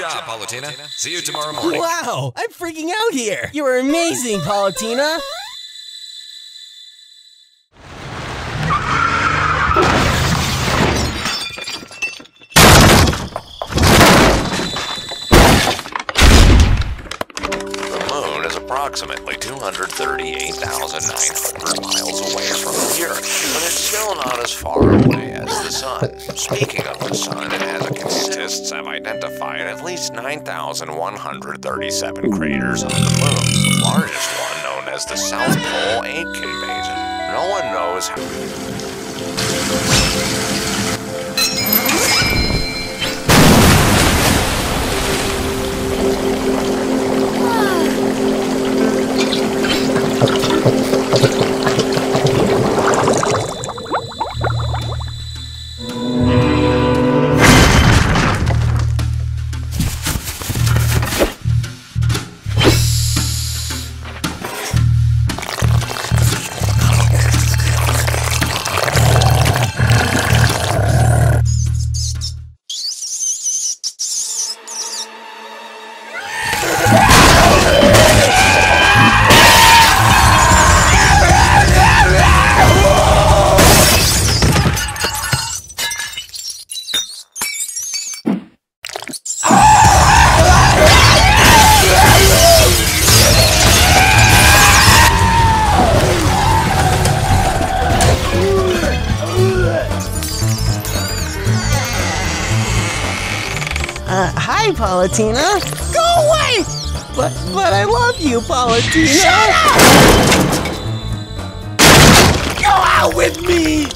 job, Palutena. See you tomorrow morning. Wow, I'm freaking out here. You are amazing, Palutena. The moon is approximately 238,900 miles away from here, but it's still not as far away as the sun. Speaking of the sun, it has a scientists have identified at least 9,137 craters on the moon, the largest one known as the South Pole Aitken Basin. No one knows how. Uh, hi, Palutena. Go away! But but I love you, Palutena. Shut up! Go out with me!